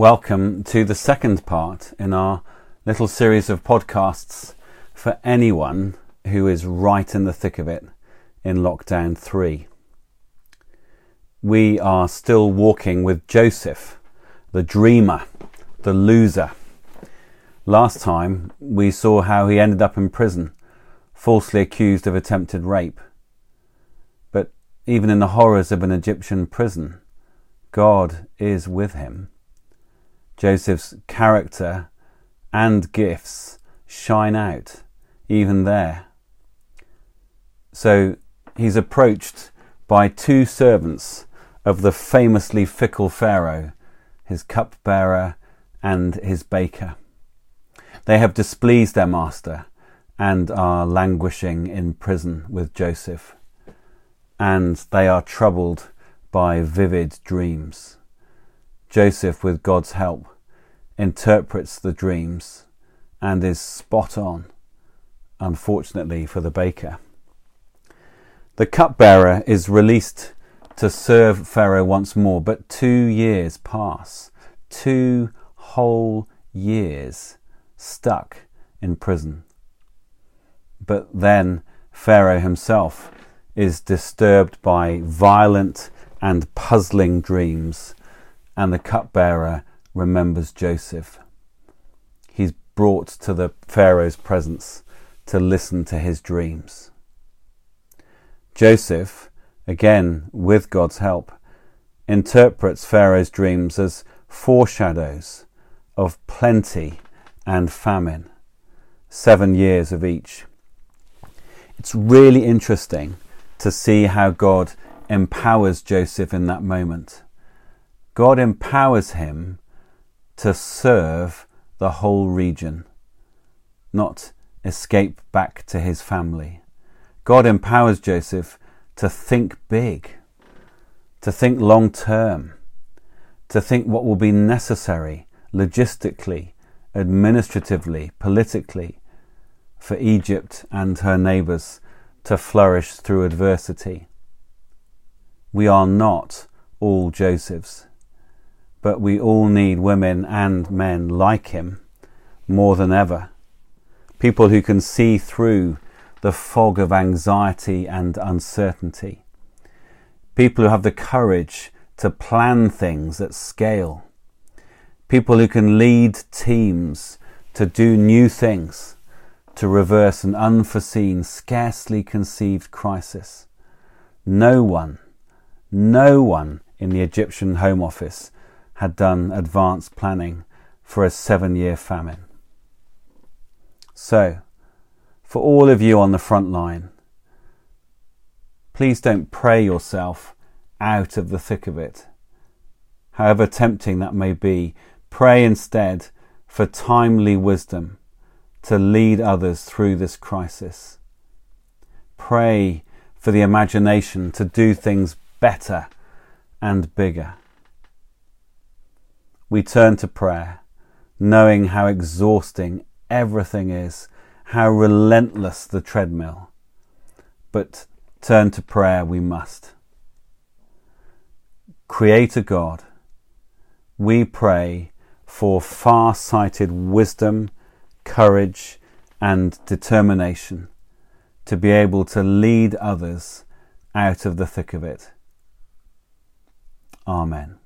Welcome to the second part in our little series of podcasts for anyone who is right in the thick of it in lockdown three. We are still walking with Joseph, the dreamer, the loser. Last time we saw how he ended up in prison, falsely accused of attempted rape. But even in the horrors of an Egyptian prison, God is with him. Joseph's character and gifts shine out even there. So he's approached by two servants of the famously fickle Pharaoh, his cupbearer and his baker. They have displeased their master and are languishing in prison with Joseph, and they are troubled by vivid dreams. Joseph, with God's help, interprets the dreams and is spot on, unfortunately for the baker. The cupbearer is released to serve Pharaoh once more, but two years pass. Two whole years stuck in prison. But then Pharaoh himself is disturbed by violent and puzzling dreams and the cupbearer remembers Joseph. He's brought to the Pharaoh's presence to listen to his dreams. Joseph, again with God's help, interprets Pharaoh's dreams as foreshadows of plenty and famine, seven years of each. It's really interesting to see how God empowers Joseph in that moment. God empowers him to serve the whole region, not escape back to his family. God empowers Joseph to think big, to think long term, to think what will be necessary logistically, administratively, politically for Egypt and her neighbours to flourish through adversity. We are not all Josephs but we all need women and men like him more than ever. People who can see through the fog of anxiety and uncertainty. People who have the courage to plan things at scale. People who can lead teams to do new things, to reverse an unforeseen, scarcely conceived crisis. No one, no one in the Egyptian Home Office had done advanced planning for a seven year famine. So, for all of you on the front line, please don't pray yourself out of the thick of it. However tempting that may be, pray instead for timely wisdom to lead others through this crisis. Pray for the imagination to do things better and bigger we turn to prayer, knowing how exhausting everything is, how relentless the treadmill. But turn to prayer we must. Creator God, we pray for far sighted wisdom, courage, and determination to be able to lead others out of the thick of it. Amen.